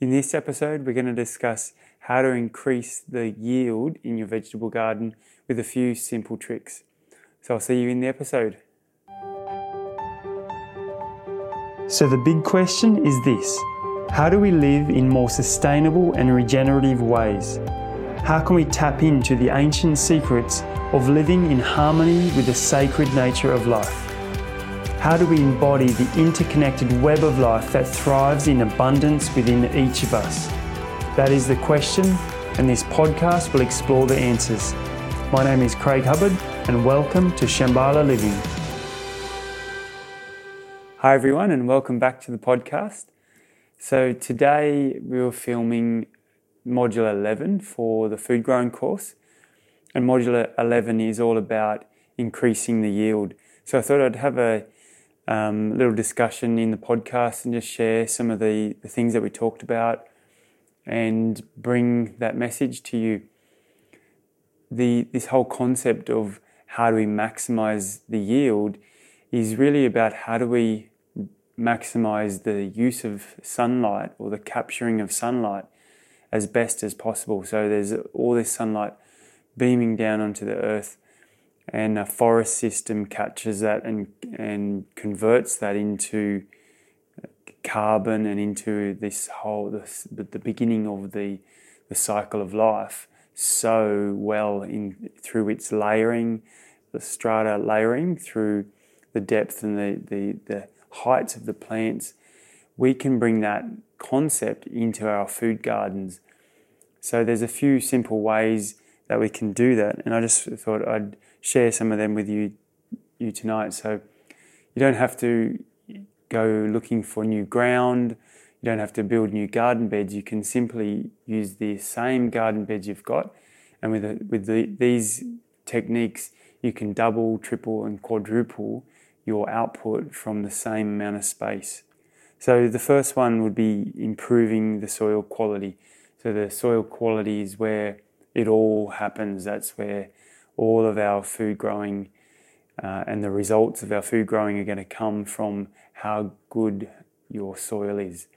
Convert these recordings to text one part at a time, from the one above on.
In this episode, we're going to discuss how to increase the yield in your vegetable garden with a few simple tricks. So I'll see you in the episode. So, the big question is this How do we live in more sustainable and regenerative ways? How can we tap into the ancient secrets of living in harmony with the sacred nature of life? How do we embody the interconnected web of life that thrives in abundance within each of us? That is the question, and this podcast will explore the answers. My name is Craig Hubbard, and welcome to Shambhala Living. Hi, everyone, and welcome back to the podcast. So, today we were filming Module 11 for the food growing course, and Module 11 is all about increasing the yield. So, I thought I'd have a um, little discussion in the podcast and just share some of the, the things that we talked about and bring that message to you. The, this whole concept of how do we maximize the yield is really about how do we maximize the use of sunlight or the capturing of sunlight as best as possible. So there's all this sunlight beaming down onto the earth and a forest system catches that and and converts that into carbon and into this whole this, the beginning of the the cycle of life so well in through its layering the strata layering through the depth and the, the, the heights of the plants we can bring that concept into our food gardens. So there's a few simple ways that we can do that and i just thought i'd share some of them with you you tonight. So you don't have to go looking for new ground. You don't have to build new garden beds. You can simply use the same garden beds you've got, and with the, with the, these techniques, you can double, triple, and quadruple your output from the same amount of space. So the first one would be improving the soil quality. So the soil quality is where it all happens. That's where all of our food growing uh, and the results of our food growing are going to come from how good your soil is.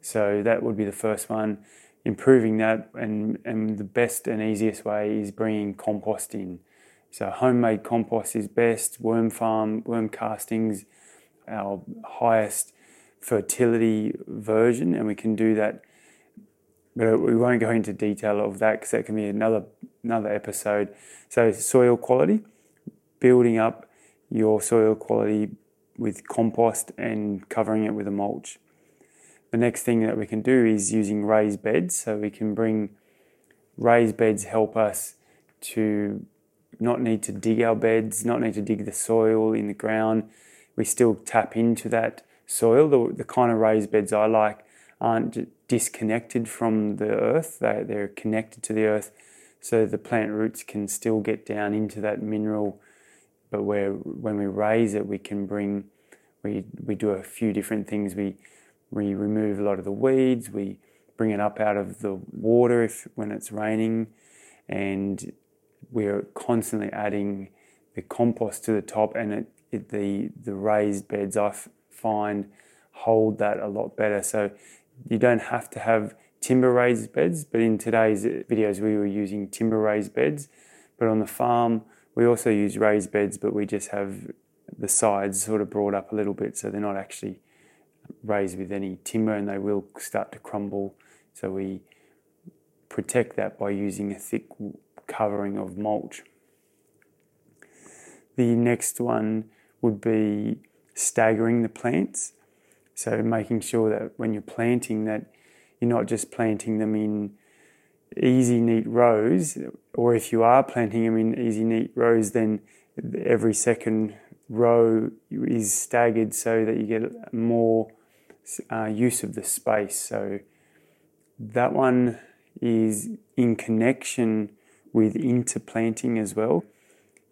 So that would be the first one. Improving that, and, and the best and easiest way is bringing compost in. So homemade compost is best. Worm farm, worm castings, our highest fertility version, and we can do that. But uh, we won't go into detail of that because that can be another another episode. So, soil quality, building up your soil quality with compost and covering it with a mulch. The next thing that we can do is using raised beds. So, we can bring raised beds help us to not need to dig our beds, not need to dig the soil in the ground. We still tap into that soil. The, the kind of raised beds I like aren't disconnected from the earth, they, they're connected to the earth so the plant roots can still get down into that mineral. But where when we raise it, we can bring we we do a few different things. We we remove a lot of the weeds. We bring it up out of the water if when it's raining, and we're constantly adding the compost to the top. And it, it the the raised beds I find hold that a lot better. So you don't have to have timber raised beds, but in today's videos we were using timber raised beds. But on the farm we also use raised beds, but we just have the sides sort of brought up a little bit so they're not actually raised with any timber and they will start to crumble. So we protect that by using a thick covering of mulch. The next one would be staggering the plants. So making sure that when you're planting that you're not just planting them in easy, neat rows, or if you are planting them in easy, neat rows, then every second row is staggered so that you get more uh, use of the space. So that one is in connection with interplanting as well.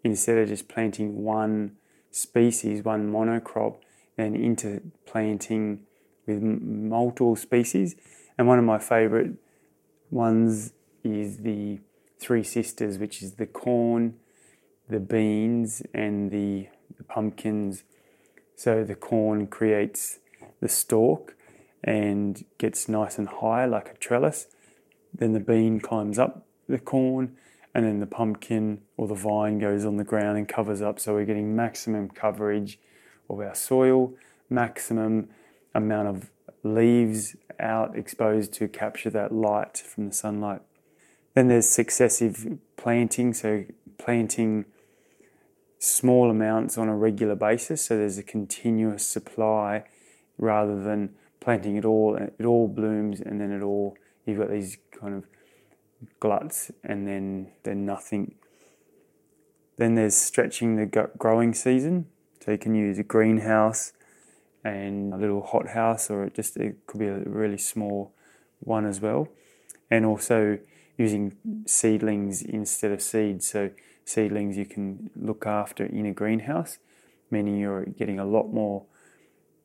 Instead of just planting one species, one monocrop, then interplanting with multiple species. And one of my favourite ones is the Three Sisters, which is the corn, the beans, and the, the pumpkins. So the corn creates the stalk, and gets nice and high like a trellis. Then the bean climbs up the corn, and then the pumpkin or the vine goes on the ground and covers up. So we're getting maximum coverage of our soil, maximum amount of leaves out exposed to capture that light from the sunlight. Then there's successive planting, so planting small amounts on a regular basis, so there's a continuous supply rather than planting it all. It all blooms and then it all you've got these kind of gluts and then then nothing. Then there's stretching the growing season, so you can use a greenhouse and a little hothouse, or it just it could be a really small one as well, and also using seedlings instead of seeds. So seedlings you can look after in a greenhouse, meaning you're getting a lot more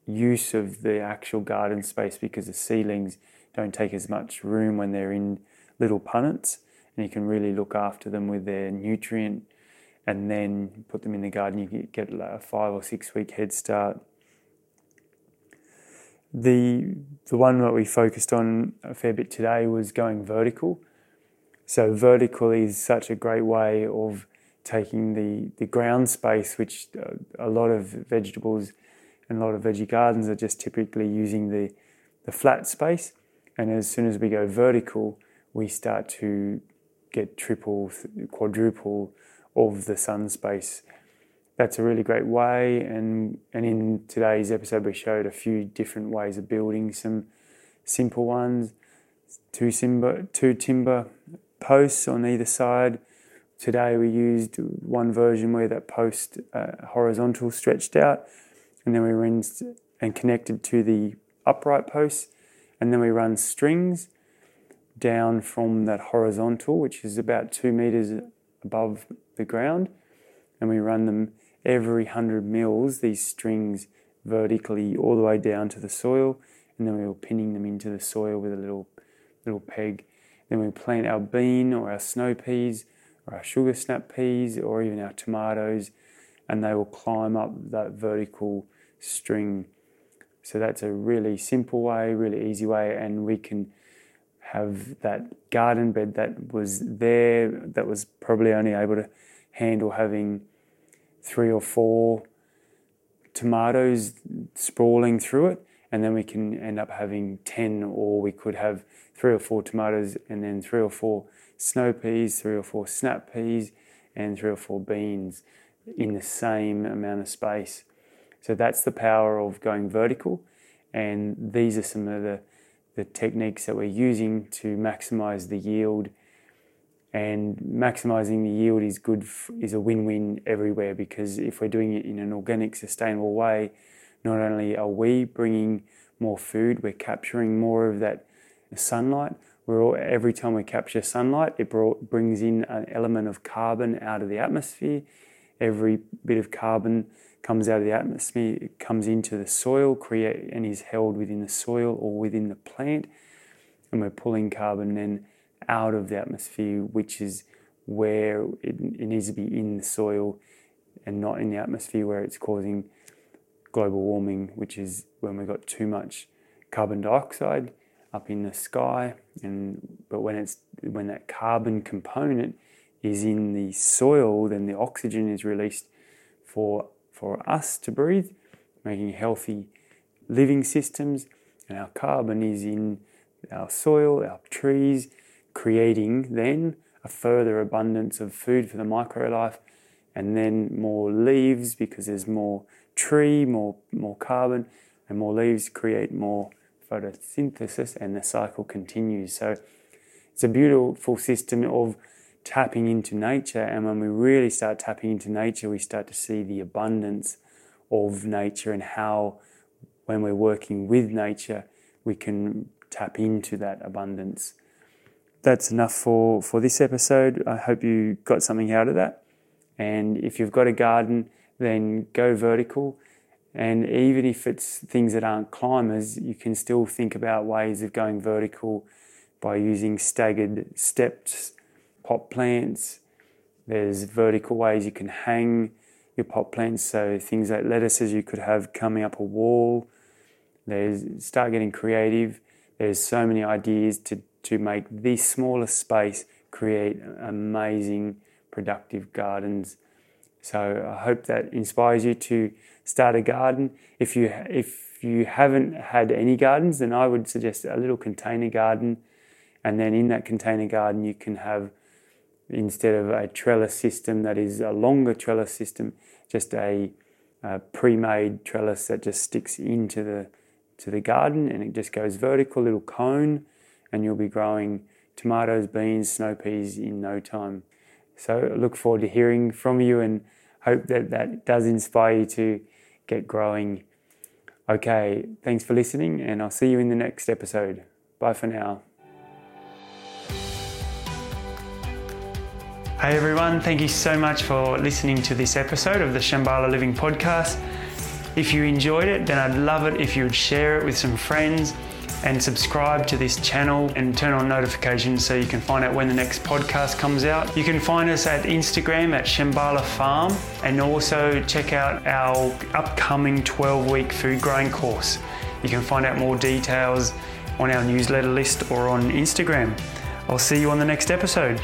use of the actual garden space because the seedlings don't take as much room when they're in little punnets, and you can really look after them with their nutrient and then put them in the garden. You get a five or six week head start. The the one that we focused on a fair bit today was going vertical. So vertical is such a great way of taking the, the ground space, which uh, a lot of vegetables and a lot of veggie gardens are just typically using the, the flat space. And as soon as we go vertical, we start to get triple, quadruple of the sun space. That's a really great way. And, and in today's episode, we showed a few different ways of building some simple ones. Two, timber, two timber posts on either side. Today we used one version where that post uh, horizontal stretched out, and then we rinsed and connected to the upright posts, and then we run strings down from that horizontal, which is about two meters above the ground, and we run them every 100 mils, these strings vertically all the way down to the soil, and then we were pinning them into the soil with a little little peg. Then we plant our bean or our snow peas or our sugar snap peas or even our tomatoes, and they will climb up that vertical string. So that's a really simple way, really easy way, and we can have that garden bed that was there that was probably only able to handle having three or four tomatoes sprawling through it. And then we can end up having 10 or we could have three or four tomatoes and then three or four snow peas three or four snap peas and three or four beans in the same amount of space. So that's the power of going vertical. And these are some of the the techniques that we're using to maximize the yield. And maximizing the yield is good, f- is a win win everywhere because if we're doing it in an organic, sustainable way, not only are we bringing more food, we're capturing more of that sunlight. We're all, every time we capture sunlight, it brought, brings in an element of carbon out of the atmosphere. Every bit of carbon comes out of the atmosphere, it comes into the soil, create and is held within the soil or within the plant, and we're pulling carbon then out of the atmosphere, which is where it, it needs to be in the soil and not in the atmosphere where it's causing global warming, which is when we've got too much carbon dioxide up in the sky. And but when it's when that carbon component is in the soil then the oxygen is released for for us to breathe, making healthy living systems, and our carbon is in our soil, our trees, creating then a further abundance of food for the microlife, and then more leaves because there's more tree, more more carbon, and more leaves create more photosynthesis, and the cycle continues. So it's a beautiful system of tapping into nature. And when we really start tapping into nature, we start to see the abundance of nature and how, when we're working with nature, we can tap into that abundance. That's enough for, for this episode. I hope you got something out of that. And if you've got a garden, then go vertical. And even if it's things that aren't climbers, you can still think about ways of going vertical by using staggered steps pot plants. There's vertical ways you can hang your pot plants. So things like lettuces you could have coming up a wall. There's start getting creative. There's so many ideas to to make this smaller space create amazing, productive gardens. So I hope that inspires you to start a garden. If you if you haven't had any gardens, then I would suggest a little container garden, and then in that container garden you can have instead of a trellis system that is a longer trellis system, just a, a pre-made trellis that just sticks into the to the garden and it just goes vertical, little cone, and you'll be growing tomatoes, beans, snow peas in no time. So I look forward to hearing from you and hope that that does inspire you to get growing. Okay, thanks for listening, and I'll see you in the next episode. Bye for now. Hey everyone, thank you so much for listening to this episode of the Shambhala Living Podcast. If you enjoyed it, then I'd love it if you would share it with some friends and subscribe to this channel and turn on notifications so you can find out when the next podcast comes out. You can find us at Instagram at Shambhala Farm and also check out our upcoming 12 week food growing course. You can find out more details on our newsletter list or on Instagram. I'll see you on the next episode.